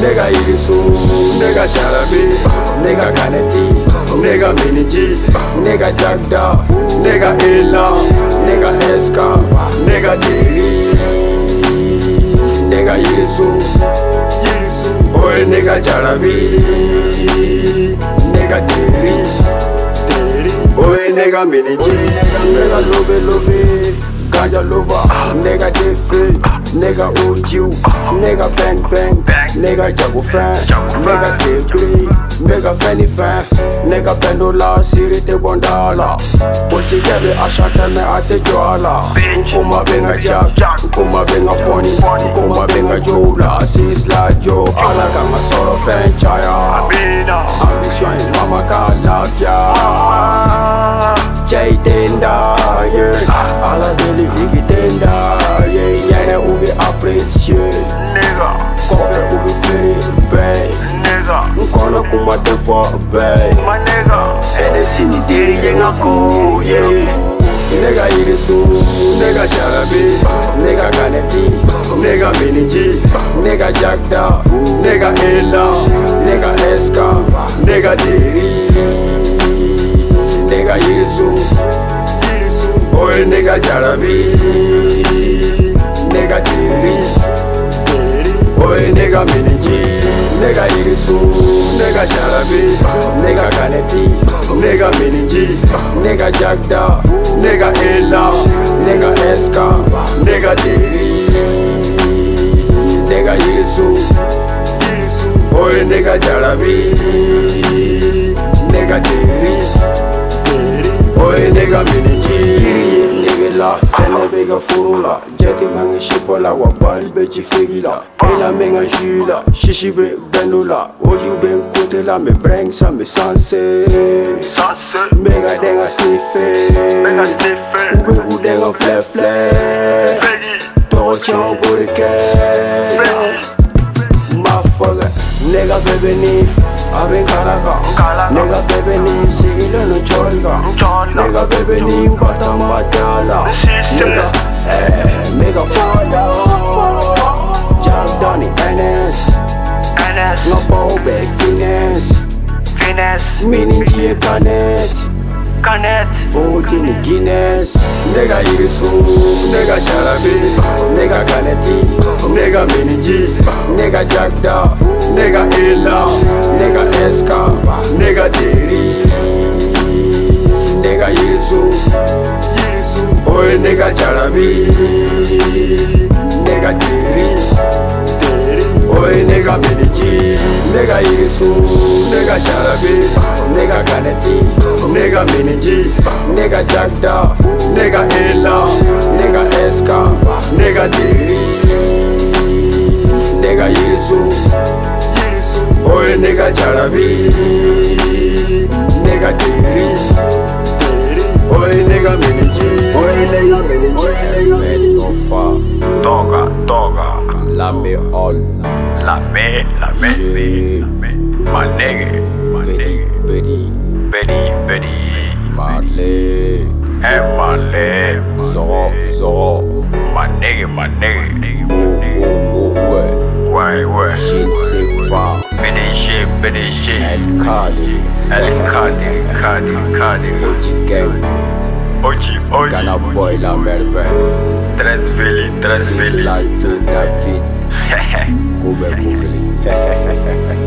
nigga Irisu, nigga Charabi, nigga Kaneti, nigga Miniji, nigga Jagda, nigga Ella, nigga Eska, nigga Diri, nigga Irisu, boy nigga Charabi, nigga Diri, boy nigga Miniji, nigga Lobe Lobe. Ganja lover, nigga Diffy, nigga OG, nigga Bang Bang, nigga Jago fan, nigga Degree, nigga Fanny fan, nigga Pendola, Siri te Bondala. Poti gebe ashaka me ate joala. Kuma benga jack, kuma benga pony, kuma benga jola, sisla jo, ala kama solo fan chaya. Ambition mama ka lafya. Jay Tenda, yeah. Ala deli higi tenda, yeah. Yene ubi apprécié. Kofe ubi fini, bay. Nkono kuma te fo, bay. Ene sini diri yenga ku, yeah. Nigga Irisu, nigga Jarabi, nigga Kaneti, nigga Miniji, nigga Jagda, nigga Ella, nigga Eska, nigga Diri, nigga Irisu, boy nigga Jarabi, nigga Diri, boy nigga Miniji, 내가 이리수 내가 샤라비 내가 가네티 내가 미니지. 내가 작다 내가 엘라. 내가 에스카 내가 데리. 내가 이리수 오이 내가 자라비 내가 데리. 오이 내가 미니지. la sɛnɛ bɛ ka foro la jate man ka sipɔ la wa bali bɛ ci fegi la e lamɛn ka ju la sisi bɛ bɛndo la oju bɛ n kote la mɛ brɛn sa sanse u ka Aben karaka Nigga bebe ni sigilo no chorga Nigga bebe ni mpata matala Nigga, eh, mega fada Jam Donny NS Nga bobe finesse Mini G Canet. Food in Guinness. Nigga Irisu, nigga Charabi, nigga Kaneti, nigga Mini G, nigga Jagda, nigga Ella, nigga Eska, nigga Diri, nigga Irisu, boy nigga Charabi, nigga Diri, boy nigga Mini G, nigga Irisu, nigga Charabi, nigga Kaneti, nigga Mini G, nigga Jagda, nigga Ella, nigga Eska, nigga nigga Charabi, nigga Diri, boy nigga Mini G, boy nigga Mini G, ready go far, Toga, toga. la me all, La me, la me, Yeah. la me. My nigga, my Betty, nigga. Betty, Betty, Betty. Marley, Hey, my leg. Zoro, Zoro, My nigga, my nigga. Mo, Mo, Mo, Way, Why, why? Shin Sefa, Finish shit. El Kadi, El Kadi. Oji Gang, Oji, oji. Ghana Boy La Merveille, Transvili, transvili. Sisla to David, Kobe Kukli.